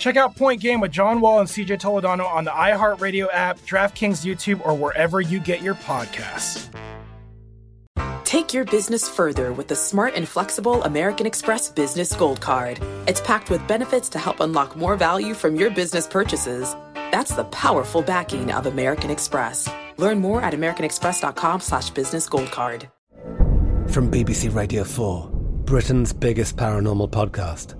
Check out Point Game with John Wall and CJ Toledano on the iHeartRadio app, DraftKings YouTube, or wherever you get your podcasts. Take your business further with the smart and flexible American Express Business Gold Card. It's packed with benefits to help unlock more value from your business purchases. That's the powerful backing of American Express. Learn more at americanexpress.com slash business gold card. From BBC Radio 4, Britain's biggest paranormal podcast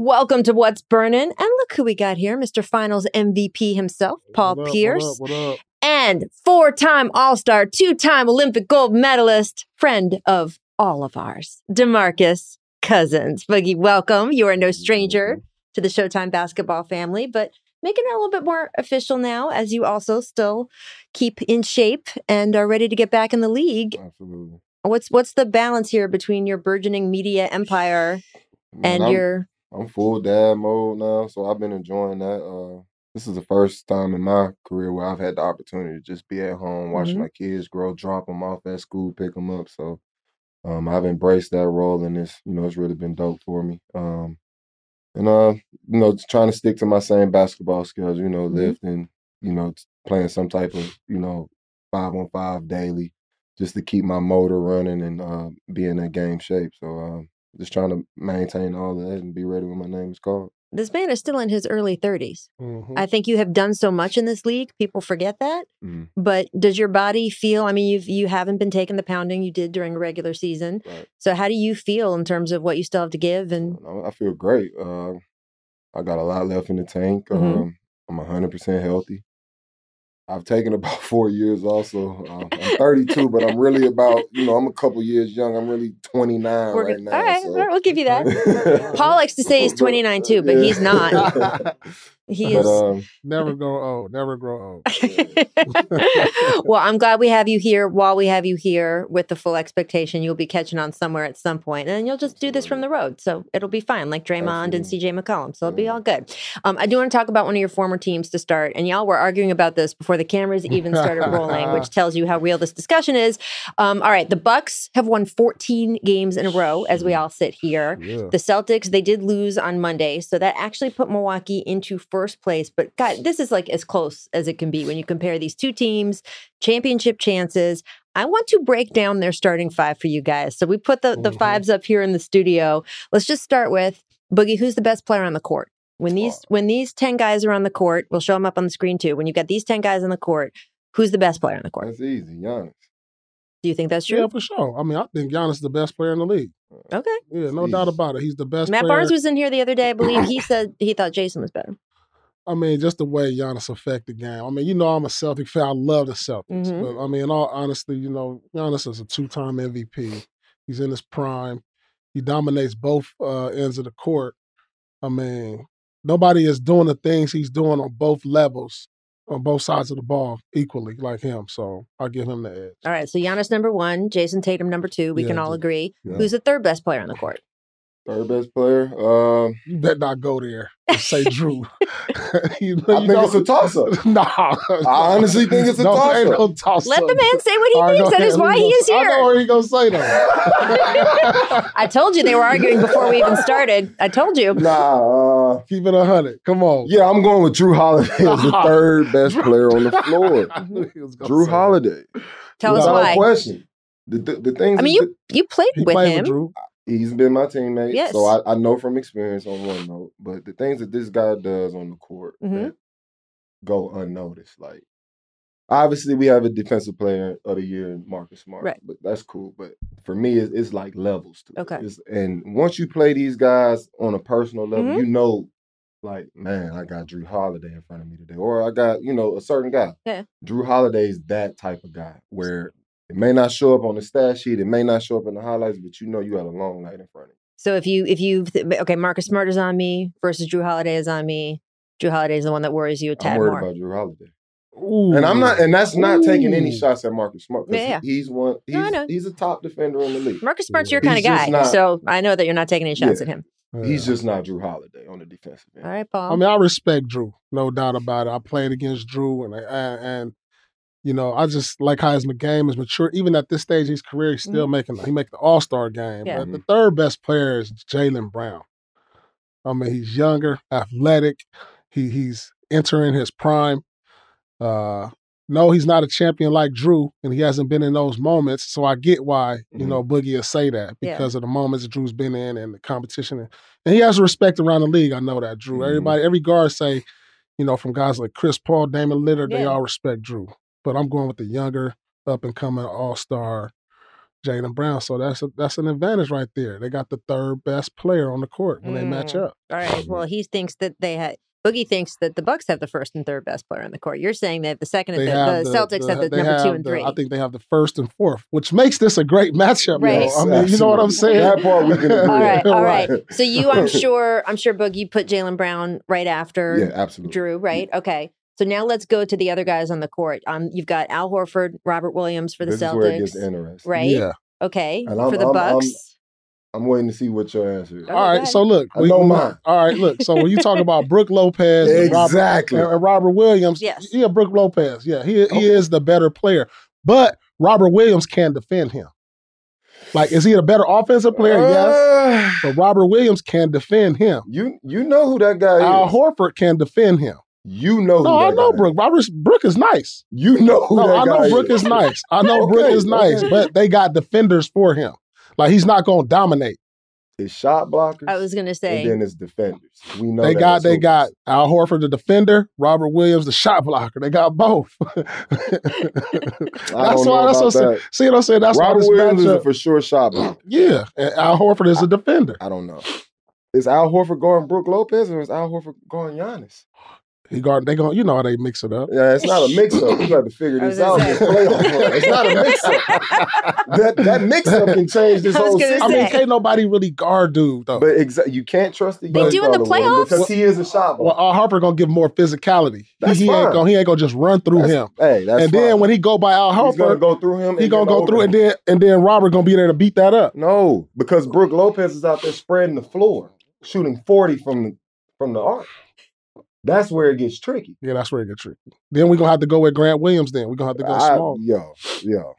Welcome to What's Burning. And look who we got here, Mr. Finals MVP himself, Paul What up, Pierce. What up, what up? And four time All Star, two time Olympic gold medalist, friend of all of ours, Demarcus Cousins. Boogie, welcome. You are no stranger to the Showtime basketball family, but making it a little bit more official now as you also still keep in shape and are ready to get back in the league. Absolutely. What's what's the balance here between your burgeoning media empire and I'm, your I'm full dad mode now, so I've been enjoying that. Uh, this is the first time in my career where I've had the opportunity to just be at home, watching Mhm. my kids grow, drop them off at school, pick them up. So um, I've embraced that role, and it's you know it's really been dope for me. Um, and uh, you know, trying to stick to my same basketball skills. You know, Mhm. lifting, you know, playing some type of you know five on five daily, just to keep my motor running and uh, be in that game shape. So um, just trying to maintain all of that and be ready when my name is called. this man is still in his early 30s. Mhm. I think you have done so much in this league. People forget that. Mhm. But does your body feel? I mean, you've you haven't been taking the pounding you did during a regular season. Right. So how do you feel in terms of what you still have to give? And I I feel great. Uh, I got a lot left in the tank. Mhm. Um, I'm 100% healthy. I've taken about four years also. Um, I'm 32, but I'm really about, you know, I'm a couple years young. I'm really 29 we're right now. all right, so- all right, we'll give you that. Paul likes to say he's 29 too, but he's not. He But, is. um, Never grow old. Never grow old. well, I'm glad we have you here. While we have you here, with the full expectation you'll be catching on somewhere at some point, and you'll just do this from the road, so it'll be fine, like Draymond and CJ McCollum. So it'll be all good. Um, I do want to talk about one of your former teams to start, and y'all were arguing about this before the cameras even started rolling, which tells you how real this discussion is. Um, all right, the Bucks have won 14 games in a row as we all sit here. Yeah. The Celtics they did lose on Monday, so that actually put Milwaukee into first place. But God, this is like as close as it can be when you compare these two teams, championship chances. I want to break down their starting five for you guys. So we put the, the mm-hmm. fives up here in the studio. Let's just start with Boogie. Who's the best player on the court? When these when these 10 guys are on the court, we'll show them up on the screen too. When you've got these 10 guys on the court, who's the best player on the court? That's easy, Giannis. Do you think that's true? Yeah, for sure. I mean, I think Giannis is the best player in the league. Okay. Yeah, no doubt about it. He's the best Matt player. Barnes was in here the other day. I believe he said he thought Jayson was better. I mean, just the way Giannis affect the game. I mean, you know, I'm a Celtic fan. I love the Celtics. Mhm. But I mean, in all honesty, you know, Giannis is a two-time MVP. He's in his prime. He dominates both uh, ends of the court. I mean, nobody is doing the things he's doing on both levels, on both sides of the ball equally like him. So I give him the edge. All right, so Giannis number one, Jayson Tatum number two. We Yeah, can all agree. Yeah. Who's the third best player on the court? Third best player. Um, You better not go there and say Jrue. you know, I you think know- it's a toss up. Nah. I honestly think it's a No, toss ain't up. no toss Let the man say what he All right, thinks. go That is why Who he is gonna- I know here. what he gonna say that. I told you they were arguing before we even started. I told you. Nah, uh, Keep it a hundred. Come on. yeah, I'm going with Jrue Holiday as the third best player on the floor. I knew he was gonna Jrue say. Holiday. Tell us Without why. question. The, the, the things I mean, is you you played with played him. with Jrue. He's been my teammate, Yes. so I, I know from experience on one note. But the things that this guy does on the court Mhm. that go unnoticed, like obviously we have a defensive player of the year, in Marcus Smart, Right. but that's cool. But for me, it's, it's like levels to Okay. it. And once you play these guys on a personal level, Mhm. you know. Like man, I got Jrue Holiday in front of me today, or I got you know a certain guy. Yeah. Jrue Holiday is that type of guy where it may not show up on the stat sheet, it may not show up in the highlights, but you know you had a long night in front of you. So if you if you th- okay, Marcus Smart is on me versus Jrue Holiday is on me. Jrue Holiday is the one that worries you a tad I'm worried more. about Jrue Holiday. Ooh. And I'm not and that's not taking any shots at Marcus Smart. Yeah, yeah. He's one he's, No, I know. he's a top defender in the league. Marcus Smart's your He's kind of guy, not- so I know that you're not taking any shots Yeah. at him. He's just not Jrue Holiday on the defensive end. All right, Paul. I mean, I respect Drew, no doubt about it. I played against Drew, and and, and you know, I just like how his game is mature. Even at this stage of his career, he's still making he make the All Star game. Mm-hmm. Yeah. But the third best player is Jaylen Brown. I mean, he's younger, athletic. He he's entering his prime. Uh, no, he's not a champion like Jrue, and he hasn't been in those moments. So I get why you Mhm. know Boogie will say that Yeah. because of the moments Jrue's been in and the competition, and, he has respect around the league. I know that Jrue. Mhm. Everybody, every guard say, you know, from guys like Chris Paul, Damian Lillard, they all respect Jrue. But I'm going with the younger, up and coming All Star, Jaylen Brown. So that's a, that's an advantage right there. They got the third best player on the court when they match Mm. up. All right. Well, he thinks that they had Boogie thinks that the Bucks have the first and third best player on the court. You're saying that the second and They the, the Celtics have the they number two and the- three. I think they have the first and fourth, which makes this a great matchup. Right. Right. I mean, you know what I'm saying? That part we can agree all right, all right. So you, I'm sure, I'm sure Boogie put Jaylen Brown right after Yeah, absolutely. Jrue, right? Okay. So now let's go to the other guys on the court. Um, you've got Al Horford, Robert Williams for the this is Celtics, where it gets interesting. right? Yeah. Okay. And I'm- for the I'm- I'm- Bucks. I'm waiting to see what your answer is. Okay, All go right, ahead. so look, I know mine. All right, look. So when you talk about Brooke Lopez, and Robert- Exactly. and Robert Williams, Yes. yeah, Brooke Lopez, yeah, he he Okay. is the better player, but Robert Williams can defend him. Like, is he a better offensive player? yes, Uh, but Robert Williams can defend him. You you know who that guy Al is. Al Horford can defend him. You know who No, I know guy Brooke. Robert Brooke is nice. You know who No, that I know guy Brooke is nice. I know Okay, Brooke is nice, okay. but they got defenders for him. Like he's not going to dominate. It's shot blockers. I was gonna say. and then it's defenders. We know They that got they hoopers. got Al Horford the defender, Robert Williams the shot blocker. They got both. I that's don't know why. That's about what. that. See what I'm saying? That's why Robert this Williams is a for sure shot blocker. Yeah, and Al Horford is a defender. I don't know. Is Al Horford going Brooke Lopez or is Al Horford going Giannis? He guard. They going. You know how they mix it up. Yeah, it's not a mix up. You got to figure this out. gonna in say. playoff run. It's not a mix up. that that mix up can change this I whole gonna system. I mean, say. can't nobody really guard dude though. But exa- you can't trust the They do in the fella with him playoffs? because he is a shot well, blocker. Al Horford gonna give more physicality. He, That's he ain't gonna. He ain't gonna just run through That's- him. Hey, that's and then when he go by Al Harper, he's gonna go through him, he and gonna go through, over and then and then Robert gonna be there to beat that up. no, because Brooke Lopez is out there spreading the floor, shooting forty from the from the arc. That's where it gets tricky. Yeah, that's where it gets tricky. Then we're gonna have to go with Grant Williams. Then we're gonna have to go I- small. yo, yo,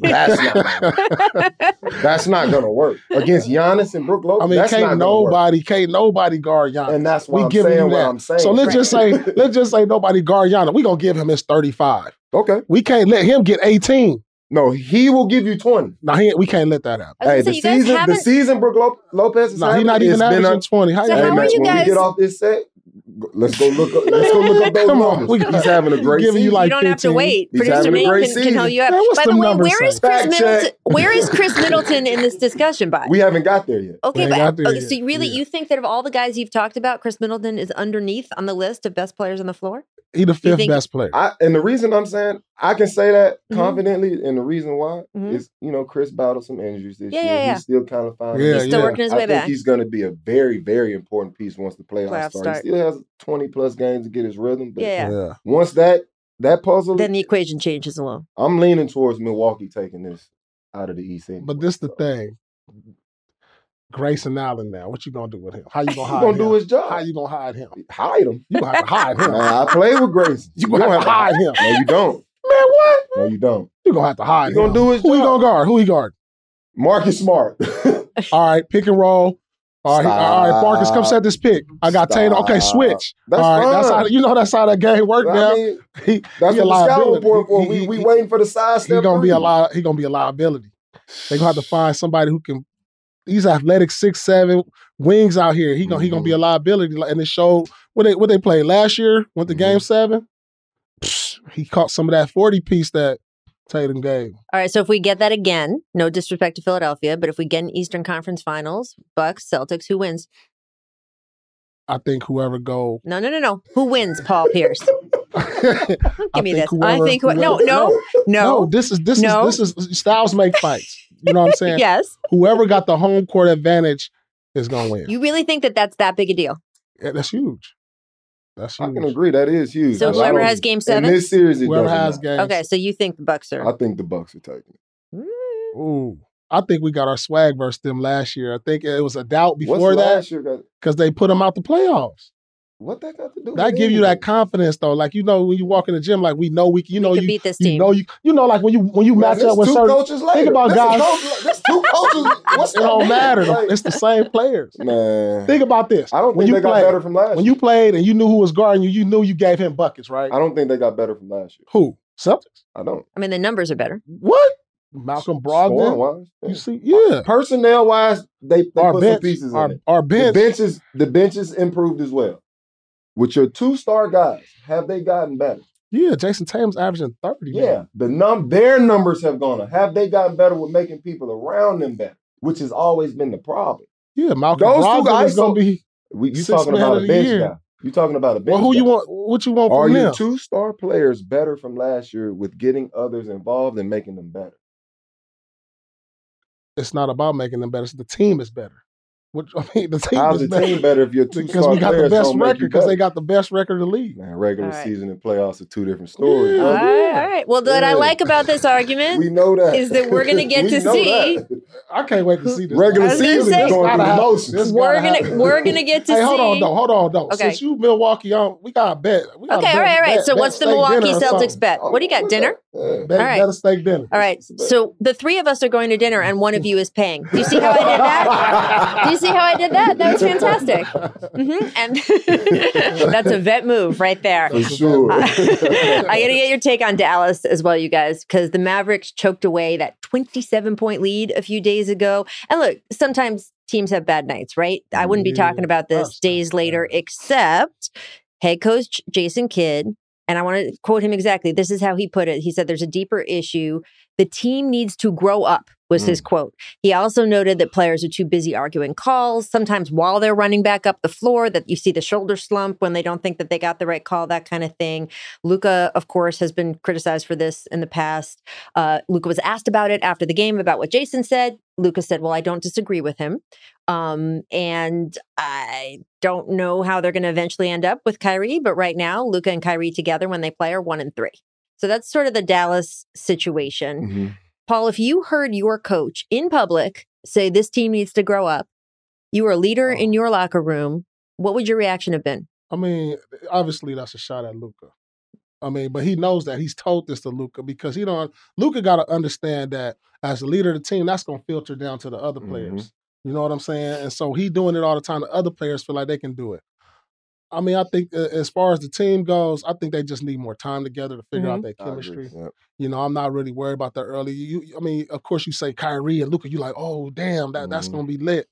that's not. That's not gonna work against Giannis and Brooke Lopez. I mean, that's can't gonna work. nobody, can't nobody guard Giannis. And that's why we I'm giving saying you what that. I'm saying. So let's just say, let's just say nobody guard Giannis. We gonna give him his thirty five. Okay, We can't let him get eighteen. no, he will give you twenty. Now he, we can't let that happen. Hey, the season, the haven't. season Brooke Lopez is No, he's having, not even it's been averaging twenty. How So you Hey, how gonna are man, you when guys- we get off this set, Let's go look up. Let's go look up those Come on, numbers. we He's having a great giving season. you like you don't have to 15. wait. He's Producer having Nate great can, can help you out. Man, By the way, numbers where is say? Khris Fact Middleton? check. Where is Khris Middleton in this discussion by? we haven't got there yet. Okay, ain't but got there okay, yet. so you really Yeah. you think that of all the guys you've talked about, Khris Middleton is underneath on the list of best players on the floor? He the fifth think- best player. I, and the reason I'm saying I can say that Mhm. confidently, and the reason why Mhm. is you know Khris battled some injuries this Yeah, year. yeah, yeah. He's still kind of finding. Yeah, He's still feet. working his I way think back. he's going to be a very, very important piece once the playoffs Playoffs start. start. He still has 20 plus games to get his rhythm, but Yeah. yeah. once that that puzzle, Then the equation changes a little. I'm leaning towards Milwaukee taking this out of the East. Anyway. But this the thing. Grayson Allen now. What you gonna do with him? How you gonna hide gonna him? do his job. How you gonna hide him? hide him. You gonna have to hide him. Man, I play with Grayson. You gonna have to hide him. No, you don't. Man, what? No, you don't. You gonna have to hide He him. gonna do his Who job. gonna guard? Who he guard? Marcus Smart. All right, pick and roll. All right, all right, Marcus, come set this pick. I got Tatum. Okay, switch. That's all right, that's how you know that's how that game work I now. mean, He, that's he a what the scout liability. report for. He- we he- we he- waiting for the side He gonna be a li- He gonna be a liability. They gonna have to find somebody who can. He's athletic, six seven wings out here. He gonna he gonna Mm-hmm. be a liability. And it showed what they what they played last year. Went to Mm-hmm. game seven. Psh, he caught some of that forty piece that Tatum gave. All right, so if we get that again, no disrespect to Philadelphia, but if we get an Eastern Conference Finals, Bucks, Celtics, who wins? I think whoever go. No, no, no, no. Who wins? Paul Pierce. Give Give me this. I think who- no, no, no. This is this No. is this is styles make fights. You know what I'm saying? Yes. Whoever got the home court advantage is gonna win. You really think that that's that big a deal? Yeah, that's huge. That's huge. I huge. can agree that is huge. So whoever has game seven? in seven? this series, it Whoever has game. Okay, so you think the Bucks are? I think the Bucks are taking it. Mm. Ooh. I think we got our swag versus them last year. I think it was a doubt What's before that last year got? because they put them out the playoffs. What that got to do? That give you that confidence though. Like you know when you walk in the gym, like we know we you know could you beat this you team. know you you know like when you when you Man, match up with two certain coaches later. think about This guys. Coach, this two coaches. What's it don't mean? matter. Like, it's the same players. man. Think about this. I don't when think you they got better from last. when you played and you knew who was guarding you, you knew you gave him buckets, right? I don't think they got better from last year. Who? Celtics? I don't. I mean, the numbers are better. What? Malcolm Brogdon. Scoring-wise, You see, yeah. Personnel wise, they, they Our put bench, some pieces our, in it. our The bench. benches, the benches improved as well. With your two star guys, have they gotten better? Yeah, Jayson Tatum's averaging thirty. man. Yeah, the num their numbers have gone up. Have they gotten better with making people around them better? Which has always been the problem. yeah. Malcolm Those two guys is gonna be. We, you talking man about a the bench year. guy? You talking about a bench? Well, who you want? What you want Are your two star players better from last year with getting others involved and making them better? It's not about making them better. It's the team is better. Which I mean, the team How's is the team better if your two because we got the best record because they got the best record in the league. Man, regular All right. season and playoffs are two different stories. All right, all right. Well, what I like about this argument We know that. is that we're going to get We to see. that. I can't wait to see this. Regular I was gonna season say- is going Gotta through have- emotions. We're gonna happen. we're gonna get to Hey, see. hold on, though. Hold on, though. Okay. Since you Milwaukee on, we got a bet. We gotta Okay, all bet- right, all right. bet- So bet what's the Milwaukee Celtics bet? What do you got? Oh, dinner? that? Yeah. Bet, All right. bet a steak dinner. All right. So the three of us are going to dinner, and one of you is paying. Do you see how I did that? See how I did that? That was fantastic. hmm And that's a vet move right there. For sure. I got to get your take on Dallas as well, you guys, because the Mavericks choked away that 27 point lead a few days ago. And look, sometimes teams have bad nights, right? I wouldn't be talking about this days later, except head coach Jason Kidd. And I want to quote him exactly. This is how he put it. He said, There's a deeper issue. The team needs to grow up, was his quote. He also noted that players are too busy arguing calls, sometimes while they're running back up the floor, that you see the shoulder slump when they don't think that they got the right call, that kind of thing. Luka, of course, has been criticized for this in the past. Uh, Luka was asked about it after the game about what Jason said. Luka said, Well, I don't disagree with him. Um, and I don't know how they're going to eventually end up with Kyrie, but right now, Luka and Kyrie together when they play are one and three. So that's sort of the Dallas situation. Mhm. Paul, if you heard your coach in public say this team needs to grow up, you were a leader in your locker room, what would your reaction have been? I mean, obviously that's a shot at Luka. I mean, but he knows that he's told this to Luka because he don't. Luka got to understand that as the leader of the team, that's going to filter down to the other Mhm. players. You know what I'm saying? And so he doing it all the time. The other players feel like they can do it. I mean, I think uh, as far as the team goes, I think they just need more time together to figure out their I agree. chemistry. Yep. You know, I'm not really worried about that early. You, I mean, of course, you say Kyrie and Luka, you like, oh damn, that that's Mhm. gonna be lit.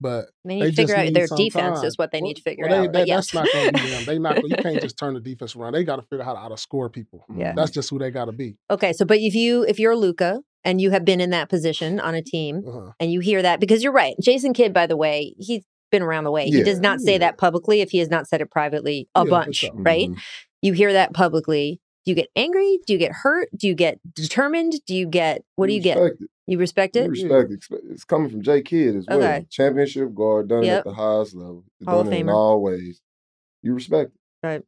But They need they to figure out their defense time. is what they need to figure Well, they- out. they- but yes. That's not going to be them. They not. You can't just turn the defense around. They got to figure out how to outscore people. Yeah. That's just who they got to be. Okay, so but if you if you're Luka and you have been in that position on a team Uh-huh. and you hear that because you're right. Jason Kidd, by the way, he's been around the way. He does not say yeah. that publicly if he has not said it privately a Yeah, bunch, right? Mhm. You hear that publicly. Do you get angry? Do you get hurt? Do you get determined? Do you get what do you get? Respect it. You respect You it? respect it. It's coming from Jay Kidd as well. Okay. Championship guard, done it Yep. at the highest level. Hall of done in all ways. You respect it. Right.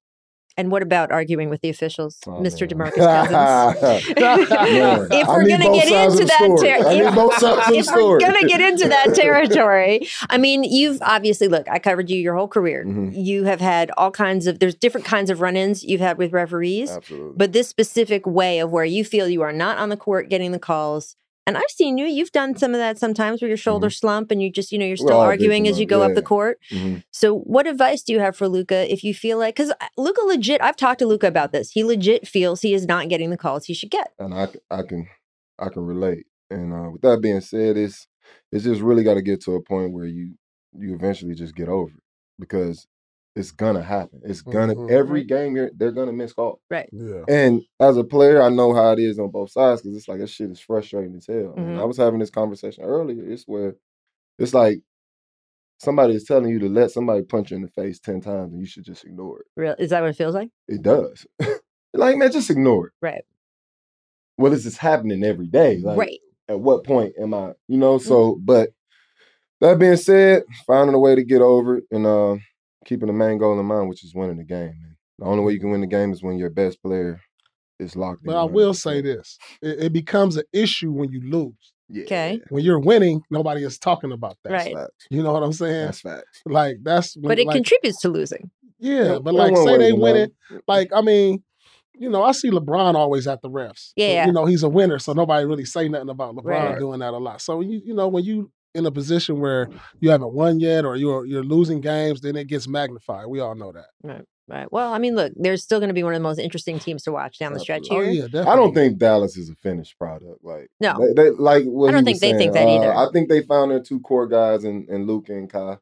And what about arguing with the officials, Oh, Mr. Demarcus Cousins? If we're gonna get into that, ter- if, both sides of the if we're gonna get into that territory, I mean, you've obviously look. I covered you your whole career. Mhm. You have had all kinds of. There's different kinds of run-ins you've had with referees, Absolutely. but this specific way of where you feel you are not on the court getting the calls. And I've seen you. You've done some of that sometimes where your shoulder slump and you just, you know, you're Mm-hmm. Still all arguing as you go up the court. Mhm. So, what advice do you have for Luka if you feel like, because Luka legit, I've talked to Luka about this. He legit feels he is not getting the calls he should get. and I, I can I can relate. And uh, with that being said, it's it's just really got to get to a point where you you eventually just get over it because it's gonna happen. It's gonna Mhm. every game you're, they're gonna miss calls. Right. Yeah. And as a player, I know how it is on both sides because it's like that shit is frustrating as hell. And Mhm. I was having this conversation earlier. It's where it's like somebody is telling you to let somebody punch you in the face ten times and you should just ignore it. Real, is that what it feels like? It does. like man, just ignore it. Right. Well, this is happening every day. Like, right. at what point am I, you know? So, but that being said, finding a way to get over it and uh, keeping the main goal in mind, which is winning the game. Man. The only way you can win the game is when your best player is locked in. But I will say this: it, it becomes an issue when you lose. Yeah, Okay. When you're winning, nobody is talking about that. Right. Facts. You know what I'm saying? That's facts. like that's when, But it like, contributes to losing. yeah. But like say they win it. Like I mean, you know, I see LeBron always at the refs. Yeah, But. You know, he's a winner, so nobody really say nothing about LeBron Right. doing that a lot. So you you know when you in a position where you haven't won yet or you're you're losing games, then it gets magnified. We all know that. Right. Right. Well, I mean, look, there's still going to be one of the most interesting teams to watch down the stretch Oh here. yeah, definitely. I don't think Dallas is a finished product. Like No. they, they like what I don't think was they think that either. Uh, I think they found their two core guys and in Luke and Kai,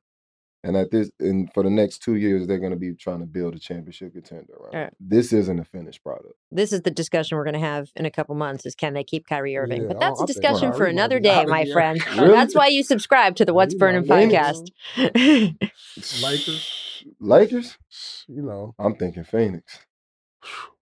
and at this and for the next two years they're going to be trying to build a championship contender. Around. Right. This isn't a finished product. This is the discussion we're going to have in a couple months: is can they keep Kyrie Irving? Yeah, but oh, that's I a think discussion for another be day, out my again. friend. Really? That's why you subscribe to the What's you Burning know, podcast. Lakers, Lakers. you know. I'm thinking Phoenix.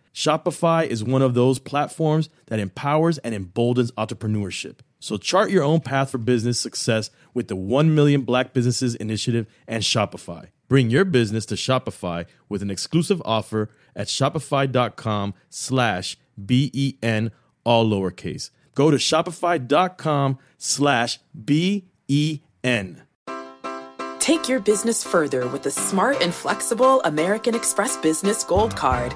Shopify is one of those platforms that empowers and emboldens entrepreneurship. So chart your own path for business success with the 1 Million Black Businesses Initiative and Shopify. Bring your business to Shopify with an exclusive offer at shopify.com slash B-E-N, all lowercase. Go to shopify.com slash B-E-N. Take your business further with the smart and flexible American Express Business Gold Card.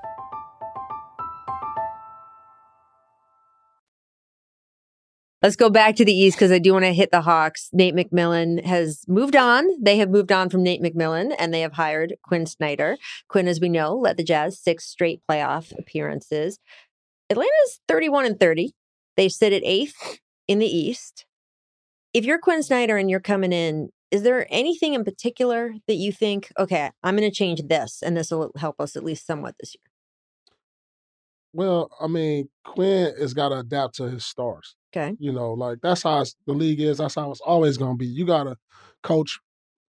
Let's go back to the East because I do want to hit the Hawks. Nate McMillan has moved on. They have moved on from Nate McMillan and they have hired Quin Snyder. Quin, as we know, led the Jazz six straight playoff appearances. Atlanta's 31 and 30. They sit at eighth in the East. If you're Quin Snyder and you're coming in, is there anything in particular that you think, okay, I'm going to change this and this will help us at least somewhat this year? Well, I mean, Quin has got to adapt to his stars. Okay. You know, like that's how the league is. That's how it's always going to be. You got to coach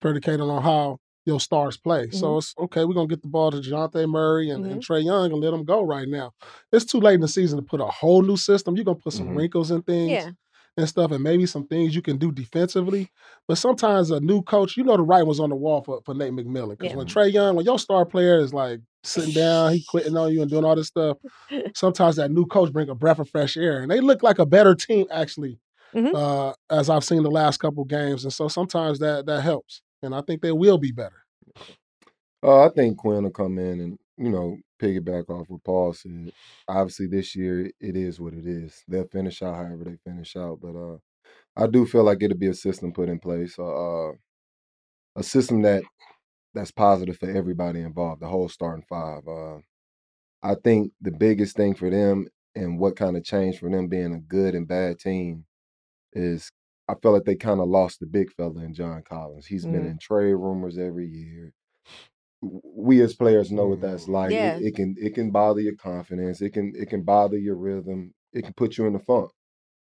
predicated on how your stars play. So Mhm. it's okay. We're gonna get the ball to Dejounte Murray and, and Mhm. Trae Young and let them go right now. It's too late in the season to put a whole new system. You're gonna put some Mhm. wrinkles in things Yeah. And stuff, and maybe some things you can do defensively. But sometimes a new coach, you know, the writing was on the wall for, for Nate McMillan. Because Yeah. when Trae Young, when your star player is like sitting down, he quitting on you and doing all this stuff, sometimes that new coach bring a breath of fresh air, and they look like a better team actually. Mhm. Uh, as I've seen the last couple games, and so sometimes that that helps, and I think they will be better. Uh, I think Quin will come in and you know piggyback off what Paul said. Obviously, this year it is what it is. They'll finish out however they finish out, but uh, I do feel like it'll be a system put in place, uh, uh, a system that that's positive for everybody involved, the whole starting five. Uh, I think the biggest thing for them and what kind of change for them being a good and bad team is I feel like they kind of lost the big fella in John Collins. He's been Mhm. in trade rumors every year. We as players know what that's like. It- Yeah. It, can it can bother your confidence. It can it can bother your rhythm. It can put you in the funk.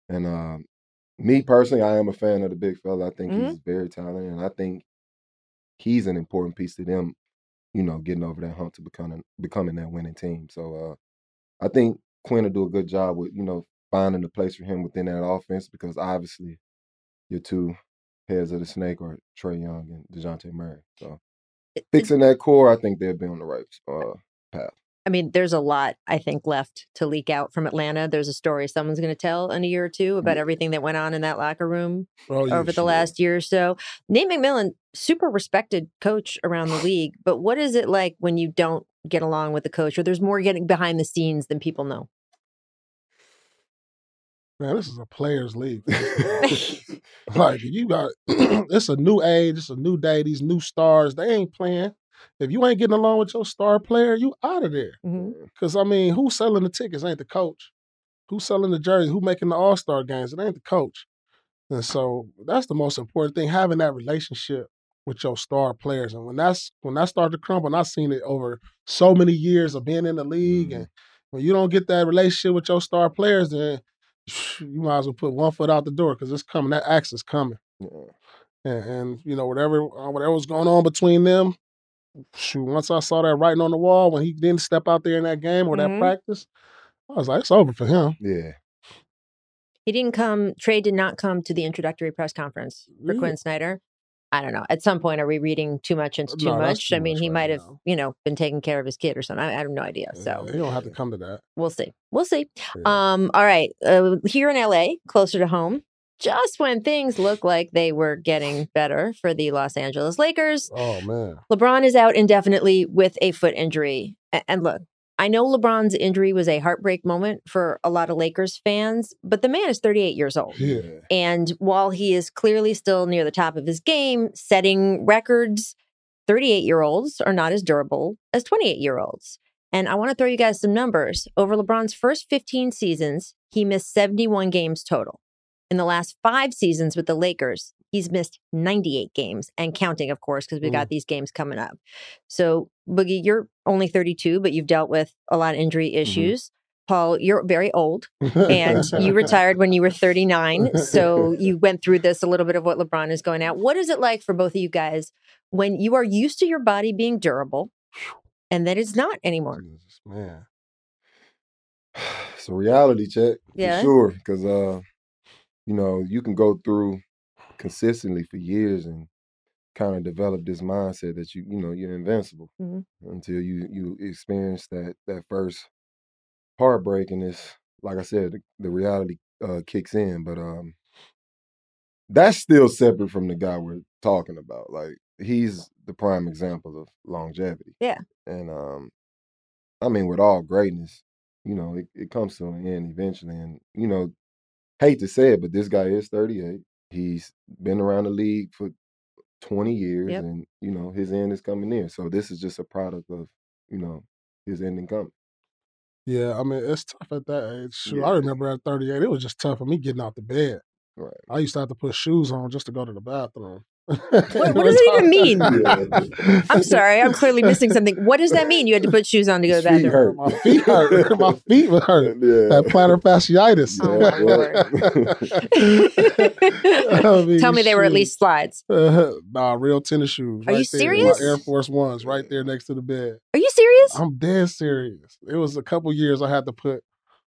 And um, me personally, I am a fan of the big fella. I think Mhm. he's very talented, and I think he's an important piece to them. You know, getting over that hump to becoming becoming that winning team. So uh, I think Quin will do a good job with you know finding a place for him within that offense because obviously your two heads of the snake are Trae Young and Dejounte Murray. So fixing that core, I think they'll be on the right uh, path. I mean, there's a lot, I think, left to leak out from Atlanta. There's a story someone's going to tell in a year or two about everything that went on in that locker room Oh, over the sure. last year or so. Nate McMillan, super respected coach around the league, but what is it like when you don't get along with the coach or there's more getting behind the scenes than people know? Man, this is a players' league. like you got, it's a new age, it's a new day. These new stars, they ain't playing. If you ain't getting along with your star player, you out of there. Mm-hmm. Because I mean, who's selling the tickets? Ain't the coach. Who's selling the jersey? Who making the All Star games? It ain't the coach. And so that's the most important thing: having that relationship with your star players. And when that's when that started to crumble, and I've seen it over so many years of being in the league, and when you don't get that relationship with your star players, then you might as well put one foot out the door because it's coming. That axe is coming. And, and you know whatever uh, whatever was going on between them. Shoot, once I saw that writing on the wall when he didn't step out there in that game or Mhm. that practice, I was like, it's over for him. Yeah. He didn't come. Trae did not come to the introductory press conference for Really? Quin Snyder. I don't know. At some point, are we reading too much into too No, much? too I mean, much he right might have, you know, been taking care of his kid or something. I, I have no idea. So He don't have to come to that. we'll see. We'll see. Um, all right. Uh, here in LA, closer to home, just when things look like they were getting better for the Los Angeles Lakers, Oh man. LeBron is out indefinitely with a foot injury. And look, I know LeBron's injury was a heartbreak moment for a lot of Lakers fans, but the man is 38 years old. Yeah. And while he is clearly still near the top of his game, setting records, 38 year olds are not as durable as 28 year olds. And I want to throw you guys some numbers. Over LeBron's first 15 seasons, he missed 71 games total. In the last five seasons with the Lakers, he's missed 98 games and counting, of course, because we got these games coming up. So, Boogie, you're only 32, but you've dealt with a lot of injury issues. Paul, you're very old and you retired when you were 39. So you went through this a little bit of what LeBron is going at. What is it like for both of you guys when you are used to your body being durable and that it's not anymore? Man. It's a reality check Yeah. for sure. Because uh, you know, you can go through consistently for years and kind of develop this mindset that you you know you're invincible Mhm. until you you experience that that first heartbreak and it's like I said the, the reality uh, kicks in. But um, that's still separate from the guy we're talking about. Like he's the prime example of longevity. Yeah. And um, I mean, with all greatness, you know, it, it comes to an end eventually. And, you know, hate to say it, but this guy is 38. He's been around the league for 20 years Yep. and, you know, his end is coming near. So this is just a product of, you know, his ending coming. Yeah, I mean it's tough at that age. Shoot, I remember at 38, it was just tough for me getting out the bed. Right. I used to have to put shoes on just to go to the bathroom. What, what does it even mean? I'm sorry, I'm clearly missing something. What does that mean? You had to put shoes on to go to the bathroom. My feet hurt. My feet would hurt. That plantar fasciitis. I mean, Tell me they were at least slides. Uh, nah, real tennis shoes. Are you right there. serious? My Air Force Ones right there next to the bed. Are you serious? I'm dead serious. It was a couple years I had to put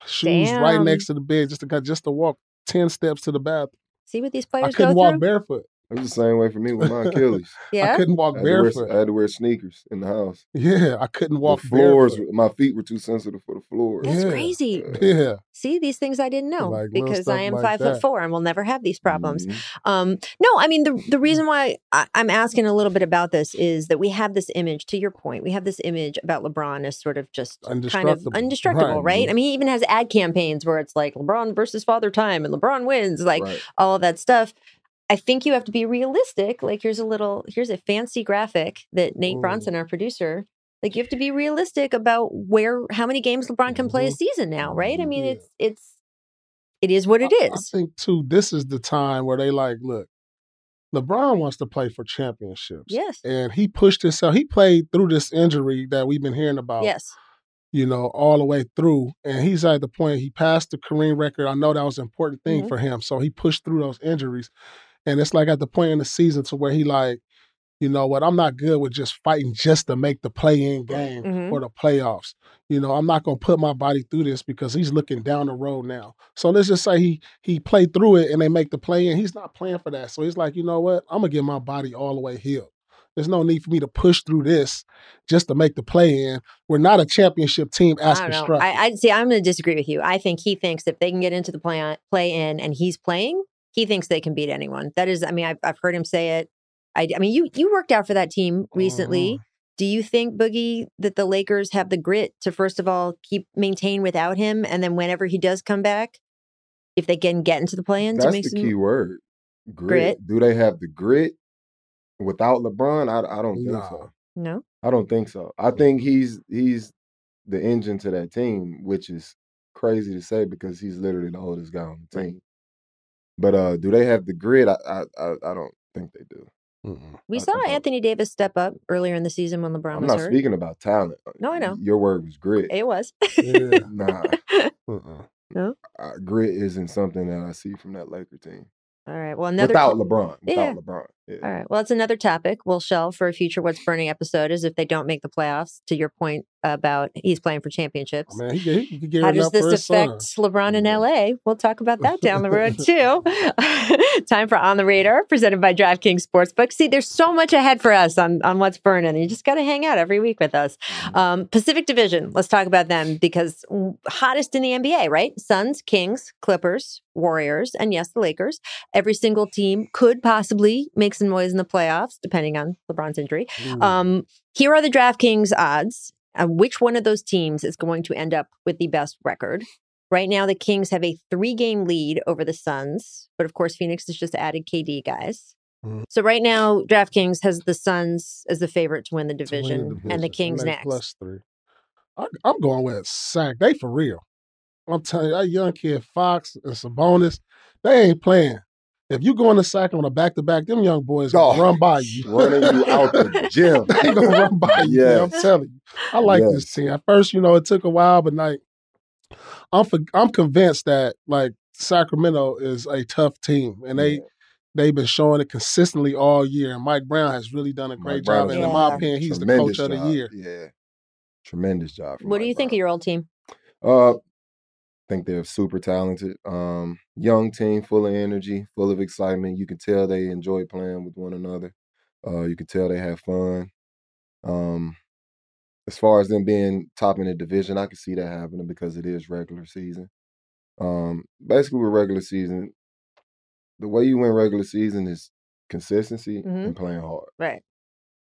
shoes right next to the bed just to just to walk ten steps to the bathroom. See what these players I couldn't go walk through? barefoot. It was the same way for me with my Achilles. Yeah? I couldn't walk I had, to wear, barefoot. I had to wear sneakers in the house. Yeah, I couldn't walk the floors, barefoot. my feet were too sensitive for the floors. That's Yeah. crazy. Yeah. See, these things I didn't know Like because I am like five that. foot four and will never have these problems. Mm-hmm. Um, no, I mean the the reason why I, I'm asking a little bit about this is that we have this image. To your point, we have this image about LeBron as sort of just kind of Indestructible. indestructible, Right. right? I mean, he even has ad campaigns where it's like LeBron versus Father Time and LeBron wins, like Right. all of that stuff. I think you have to be realistic. Like here's a little, here's a fancy graphic that Nate Bronson, our producer, like you have to be realistic about where, how many games LeBron can play a season now, right? I mean, it's it's it is what it I- I think too, this is the time where they like, look, LeBron wants to play for championships. Yes. And he pushed himself. He played through this injury that we've been hearing about. Yes. You know, all the way through. And he's at the point he passed the Kareem record. I know that was an important thing Mhm. for him. So he pushed through those injuries. And it's like at the point in the season to where he like, you know what, I'm not good with just fighting just to make the play-in game Mhm. or the playoffs. You know, I'm not gonna put my body through this because he's looking down the road now. So let's just say he he played through it and they make the play in. He's not playing for that. So he's like, you know what? I'm gonna get my body all the way healed. There's no need for me to push through this just to make the play in. We're not a championship team as I constructed. I, I see. I'm going to disagree with you. I think he thinks if they can get into the play play in and he's playing, he thinks they can beat anyone. That is, I mean, I've, I've heard him say it. I, I mean, you you worked out for that team recently. Mm-hmm. Do you think Boogie that the Lakers have the grit to first of all keep maintain without him, and then whenever he does come back, if they can get into the play in to That's make the some key word. Grit. Grit. Do they have the grit without LeBron? I, I don't think Nah. so. no? I don't think so. I think he's he's the engine to that team, which is crazy to say because he's literally the oldest guy on the team. But uh, do they have the grit? I I I, I don't think they do. We I- saw I don't. Anthony Davis step up earlier in the season when LeBron I'm was not hurt. speaking about talent. No, I know. Your word was grit. It was. Nah. Uh-uh. No? Uh, grit isn't something that I see from that Laker team. All right. Well, another Without LeBron. Without Yeah. LeBron. Yeah. All right. Well, it's another topic we'll shelve for a future What's Burning episode is if they don't make the playoffs, to your point about he's playing for oh, championships. Man, he, he How does this his son. affect LeBron in LA? We'll talk about that down the road too. Time for On the Radar, presented by DraftKings Sportsbook. See, there's so much ahead for us on, on what's burning. You just got to hang out every week with us. Um, Pacific Division, let's talk about them because hottest in the NBA, right? Suns, Kings, Clippers, Warriors, and yes, the Lakers. Every single team could possibly make some noise in the playoffs, depending on LeBron's injury. Um, here are the DraftKings odds. Uh, which one of those teams is going to end up with the best record? Right now, the Kings have a three game lead over the Suns, but of course, Phoenix has just added KD guys. Mhm. So right now, DraftKings has the Suns as the favorite to win the to win division, and the. Kings next. Plus three. I, I'm going with Sack. They for real. I'm telling you, that young kid Fox and Sabonis, they ain't playing. If you go in the sack on a back to back, them young boys gonna run by you, Oh, Running you out the gym. they gonna run by you. man, I'm telling you. I like this team. At first, you know, it took a while, but like, I'm for, I'm convinced that like Sacramento is a tough team, and they they've been showing it consistently all year. And Mike Brown has really done a great Brown job. has And in my opinion, he's the tremendous coach of the year. Yeah. Tremendous job. from What do Mike you think of your old team? Uh, I think they're super talented. Um, young team, full of energy, full of excitement. You can tell they enjoy playing with one another. Uh, you can tell they have fun. Um, as far as them being top in the division, I can see that happening because it is regular season. Um, basically, with regular season, the way you win regular season is consistency Mhm. and playing hard. Right.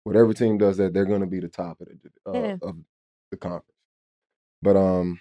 Whatever team does that, they're going to be the top of the uh, Yeah. of the conference. But um,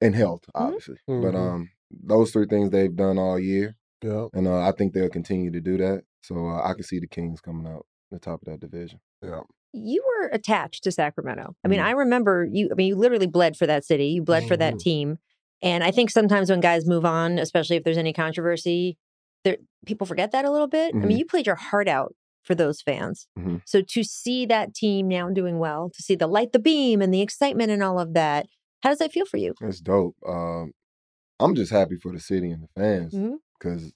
in health, Mm-hmm. obviously. But Mhm. um, those three things they've done all year, Yeah. and uh, I think they'll continue to do that. So uh, I can see the Kings coming out the top of that division. Yeah. You were attached to Sacramento. I mean, Mhm. I remember you. I mean, you literally bled for that city. You bled for that Mhm. team. And I think sometimes when guys move on, especially if there's any controversy, there people forget that a little bit. I mean, Mhm. you played your heart out for those fans. Mhm. So to see that team now doing well, to see the light, the beam, and the excitement and all of that, how does that feel for you? It's dope. Um, I'm just happy for the city and the fans because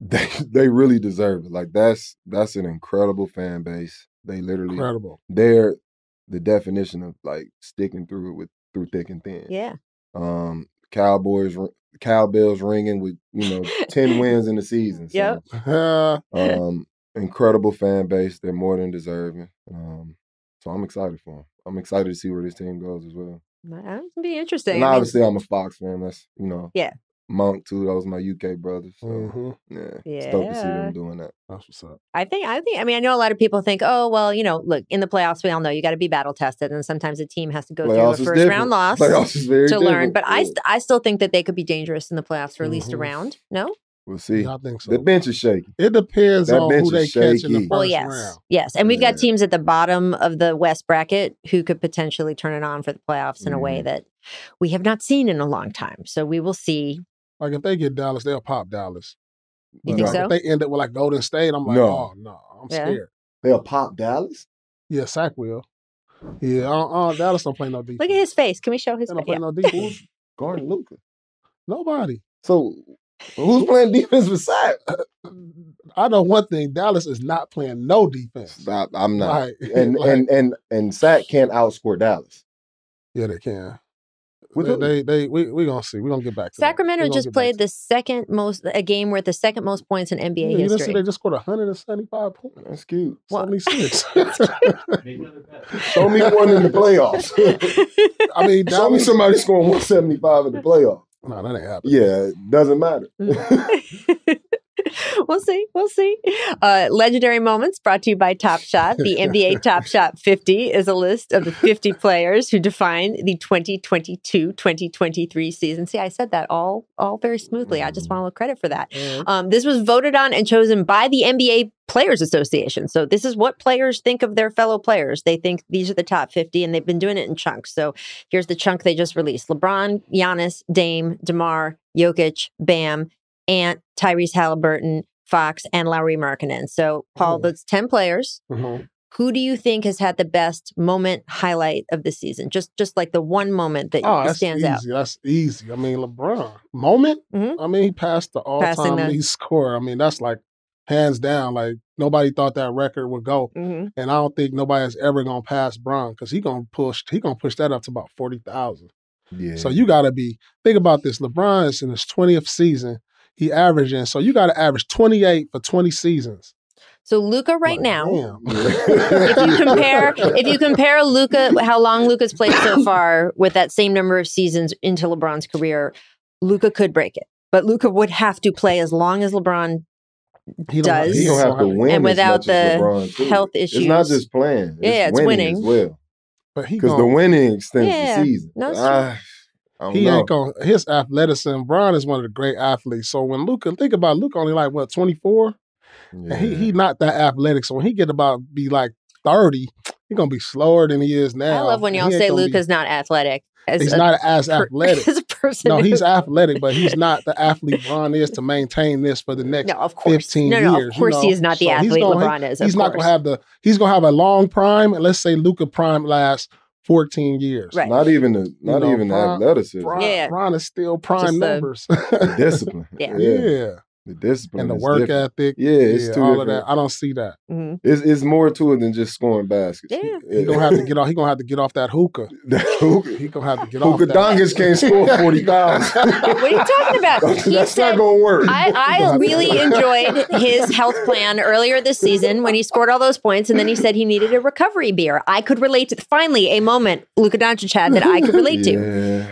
they they really deserve it. Like that's that's an incredible fan base. They literally Incredible. they're the definition of like sticking through it with through thick and thin. Yeah. Um, Cowboys, cowbells ringing with you know ten wins in the season. So, Yep. um, incredible fan base. They're more than deserving. Um, so I'm excited for them. I'm excited to see where this team goes as well. That's gonna be interesting. And I mean, obviously, I'm a Fox fan. That's you know, Yeah. Monk too. Those my UK brothers. So Mhm. yeah, stoked to see them doing that. That's what's up. I think, I think, I mean, I know a lot of people think, oh, well, you know, look, in the playoffs, we all know you got to be battle tested. And sometimes a team has to go Playoffs through a first round loss Playoffs is very to learn. different, But I, st- I still think that they could be dangerous in the playoffs for at least a Mhm. round. No? We'll see. Yeah, I think so. The bench is shaky. It depends That on bench who they is catch in the shaky. first Well, yes. round. Yes. And we've got teams at the bottom of the West bracket who could potentially turn it on for the playoffs in a way Mhm. that we have not seen in a long time. So we will see. Like if they get Dallas, they'll pop Dallas. You But think like, so? If they end up with like Golden State, I'm like, No. oh no, I'm Yeah. scared. They'll pop Dallas. Yeah, Sack will. Yeah, uh, uh, Dallas don't play no defense. Look at his face. Can we show his They don't face? play Yeah. no defense. Guarding Luka. Nobody. So who's playing defense with Sack? I know one thing: Dallas is not playing no defense. I, I'm not. Right. And Like- and and and Sack can't outscore Dallas. Yeah, they can. With They, they, they, we, we gonna see. We are gonna get back to that. Sacramento We just played the second most, a game worth the second most points in. NBA Yeah, you didn't see history. they just scored 175 points. That's cute. What? 76. Show me one in the playoffs. I mean, Show me somebody scoring 175 in the playoffs. No, that ain't happening. Yeah, it doesn't matter. Mm. we'll see. We'll see. Uh, legendary moments brought to you by Top Shot. The NBA Top Shot 50 is a list of the 50 players who define the 2022-2023 season. See, I said that all all very smoothly. I just want a little credit for that. Um, this was voted on and chosen by the NBA Players Association. So this is what players think of their fellow players. They think these are the top 50 and they've been doing it in chunks. So here's the chunk they just released. LeBron, Giannis, Dame, DeMar, Jokic, Bam, Ant, Tyrese Halliburton, Fox, and Lauri Markkanen. So Paul, those 10 players. Mhm. Who do you think has had the best moment highlight of the season? Just just like the one moment that Oh, that's stands easy. out. That's easy. I mean, LeBron moment. I mean, he passed the all-time the- lead score. I mean, that's like hands down. Like nobody thought that record would go, Mhm. and I don't think nobody's ever gonna pass Bron because he gonna push. He gonna push that up to about forty thousand. Yeah. So you got to be think about this. LeBron is in his twentieth season. He averaging. So you got to average twenty eight for twenty seasons. So Luka right now, if you compare if you compare Luka how long Luka's played so far with that same number of seasons into LeBron's career, Luka could break it. But Luka would have to play as long as LeBron He don't have- does. he don't have to win and as without much the LeBron, too. health It's issues. not just playing. Yeah, It's it's winning winning. as well. But Because the winning extends Yeah. the season. No, ah. It's I don't He know. ain't going his athleticism. Bron is one of the great athletes. So when Luka think about Luka only like what, 24? And he he not that athletic. So when he get about be like 30, he gonna be slower than he is now. I love when y'all say gonna be- Luka's not athletic. As He's a not as athletic. as a person. No, he's athletic, but he's not the athlete Bron is to maintain this for the next No, of course. 15 No, no, of years. you course he is not the So he's athlete gonna- LeBron is, of He's not course. gonna have the he's gonna have a long prime, and let's say Luka prime lasts 14 years. Right. Not even the not know, even the athleticism. Bron, Yeah. Bron is still prime Just numbers. The discipline. Yeah. yeah. The discipline. And the work different. ethic. Yeah, it's two all of that. I don't see that. Mhm. It's, it's more to it than just scoring baskets. Yeah. He gonna have to get off. He gonna have to get off that hookah. Hookah He gonna have to get off Hookah that. Dongas can't score 40,000. What are you talking about? He That's said- not going to work. I, I really enjoyed his health plan earlier this season when he scored all those points, and then he said he needed a recovery beer. I could relate to finally a moment Luka Doncic had that I could relate to.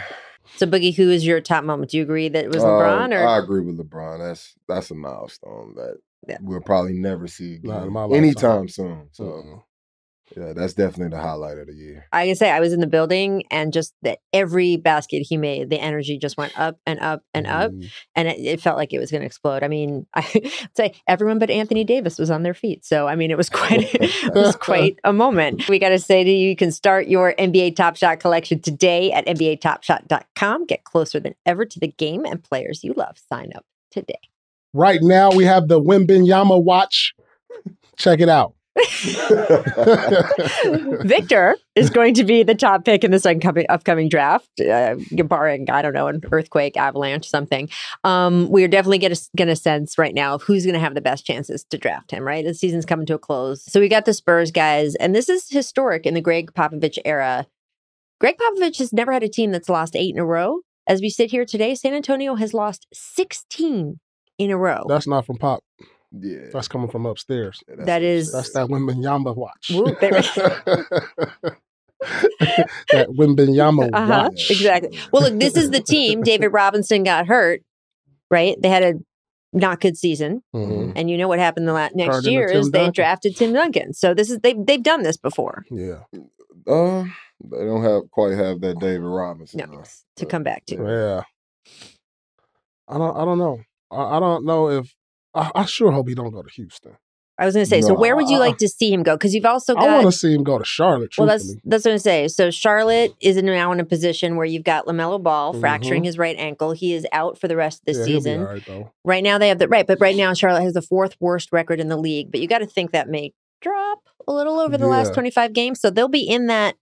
Yeah. So, Boogie, who is your top moment? Do you agree that it was Uh, LeBron or I agree with LeBron. That's that's a milestone that Yeah. we'll probably never see again anytime soon. So. Yeah, that's definitely the highlight of the year. I can say I was in the building and just that every basket he made, the energy just went up and up and up, Mhm. and it, it felt like it was going to explode. I mean, I say everyone but Anthony Davis was on their feet, so I mean, it was quite it was quite a moment. We got to say to you, you can start your NBA Top Shot collection today at NBATopShot.com. Get closer than ever to the game and players you love. Sign up today. Right now we have the Wembanyama watch. Check it out. Victor is going to be the top pick in this upcoming, upcoming draft, uh, barring, I don't know, an earthquake, avalanche, something. Um, we are definitely going to sense right now of who's going to have the best chances to draft him, right? The season's coming to a close. So we got the Spurs guys, and this is historic in the Gregg Popovich era. Gregg Popovich has never had a team that's lost eight in a row. As we sit here today, San Antonio has lost 16 in a row. That's not from Pop. Yeah. That's coming from upstairs. That is- That's that Wembanyama watch. Woo, there- that Wembanyama Uh-huh, watch. exactly. Well, look, this is the team. David Robinson got hurt, right? They had a not good season, Mhm. and you know what happened the la- next Turned year Tim is they Duncan. drafted Tim Duncan. So this is they've they've done this before. Yeah. Uh, they don't have quite have that David Robinson. No, though. yes, to come back to. Yeah. I don't. I don't know. I, I don't know if. I, I sure hope he don't go to Houston. I was going to say. So where would you like to see him go? Because you've also got. I want to see him go to Charlotte. Well, that's that's what I'm saying. So Charlotte is now in a position where you've got LaMelo Ball fracturing Mhm. his right ankle. He is out for the rest of the yeah, season. right. Right now they have the right, but right now Charlotte has the fourth worst record in the league. But you got to think that may drop a little over the last 25 games. So they'll be in that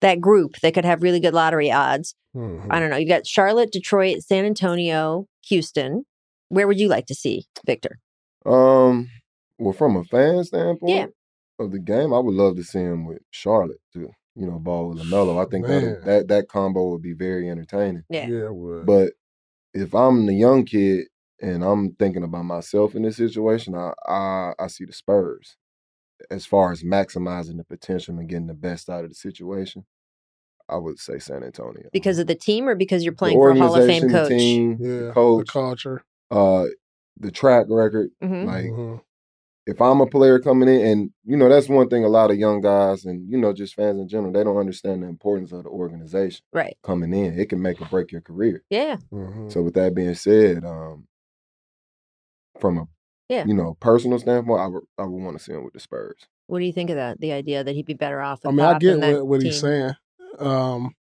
that group that could have really good lottery odds. Mhm. I don't know. You got Charlotte, Detroit, San Antonio, Houston. Where would you like to see Victor? Um, well, from a fan standpoint Yeah. of the game, I would love to see him with Charlotte to you know ball with LaMelo. I think that that that combo would be very entertaining. Yeah. Yeah, it would. But if I'm the young kid and I'm thinking about myself in this situation, I I, I see the Spurs as far as maximizing the potential and getting the best out of the situation. I would say San Antonio. Because of the team or because you're playing the for a Hall of Fame organization, the coach? team, yeah, the coach, the culture. Uh, the track record. Mhm. Like Mm-hmm. if I'm a player coming in, and you know that's one thing a lot of young guys and you know just fans in general they don't understand the importance of the organization. Right. Coming in, it can make or break your career. Yeah. Mm-hmm. So with that being said, um, from a Yeah. you know personal standpoint, I would I would want to see him with the Spurs. What do you think of that? The idea that he'd be better off. I With mean, I get what, what he's saying. Um,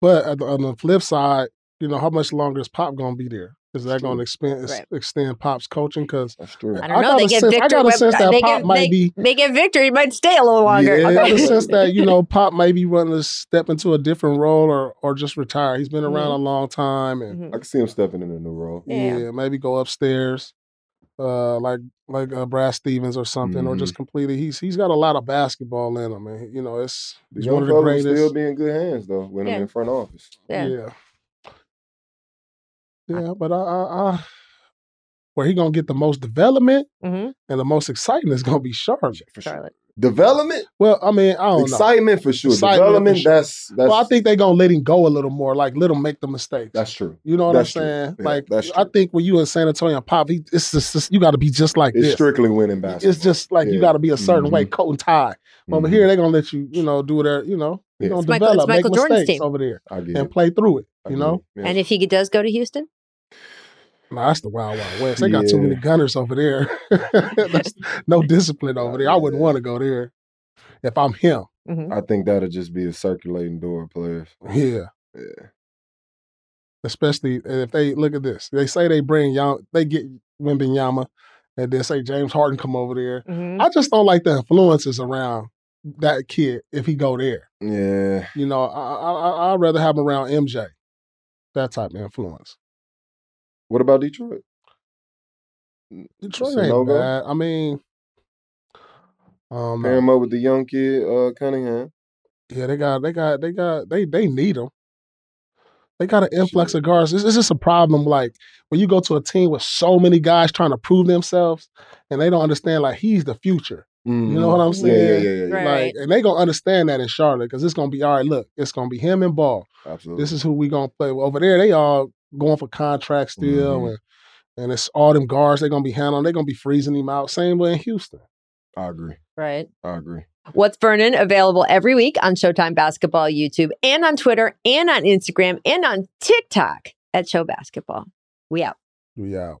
but on the flip side, you know, how much longer is Pop going to be there? Is that going to extend Right. extend Pop's coaching? Because that's. I don't know. got They a get sense, Victor. I got a sense that they Pop get, might they, be. They get Victor. He might stay a little longer. Yeah, I got Okay. the sense that you know Pop may be wanting to step into a different role or or just retire. He's been around Mhm. a long time, and Mhm. I can see him stepping in a new role. yeah, Yeah. maybe go upstairs, uh, like like uh, Brad Stevens or something, or Mm-hmm. just completely. He's he's got a lot of basketball in him, and you know it's The he's one of the greatest. still be in good hands though when Yeah. I'm in front office. Yeah. Yeah. Yeah, but I, I, I where he gonna get the most development Mhm. and the most excitement is gonna be Charlotte. Charlotte. Development, Well, I mean, I don't know. excitement for sure. Excitement for Development, sure. that's that's well, I think they gonna let him go a little more, like let him make the mistakes. that's true. you know what that's I'm true. saying? Yeah, like, that's I think when you in San Antonio and Pop, he, it's just, just- you got to be just like It's this. strictly winning basketball. It's just like you got to be a certain way, Mhm. coat and tie. Over Mhm. here, they're gonna let you, you know, do whatever, you know, Yeah. you gonna It's Michael- develop, it's Michael make Jordan's mistakes team. over there, I get and it. play through it. You get know, it. Yeah. And if he does go to Houston, Nah, that's the wild, wild west. They got too many gunners over there. that's no discipline over there. I wouldn't want to go there if I'm him. Mhm. I think that'll just be a circulating door of players. Yeah, Yeah. especially if they look at this. They say they bring Yama, they get Wembanyama, and then say James Harden come over there. Mhm. I just don't like the influences around that kid if he go there. Yeah. You know, I, I, I- I'd rather have him around MJ. That type of influence. What about Detroit? Detroit ain't no-go? bad. I mean, um, Pair him up with the young kid, uh, Cunningham. yeah, they got, they got, they got, they they need him. They got an influx of guards. This, this is a problem. Like when you go to a team with so many guys trying to prove themselves, and they don't understand like he's the future. You know what I'm Mhm. Yeah, yeah, saying? yeah, yeah, yeah. Right. Like, and they gonna understand that in Charlotte because it's gonna be all right. Look, it's gonna be him and Ball. Absolutely. This is who we gonna play with. over there. They all going for contracts still, Mhm. and and it's all them guards. They're gonna be handling. They're gonna be freezing him out. Same way in Houston. I agree. right? I agree. What's Burnin' available every week on Showtime Basketball YouTube and on Twitter and on Instagram and on TikTok at Show Basketball. We out. We out.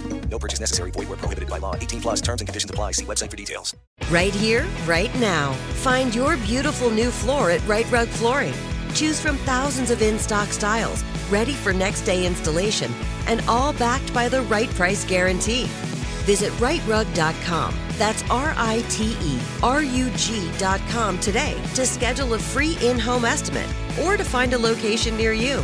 No purchase necessary. Void where prohibited by law. 18 plus terms and conditions apply. See website for details. Right here, right now. Find your beautiful new floor at Rite Rug Flooring. Choose from thousands of in stock styles, ready for next day installation, and all backed by the right price guarantee. Visit riterug.com. That's R I T E R U G.com today to schedule a free in home estimate or to find a location near you.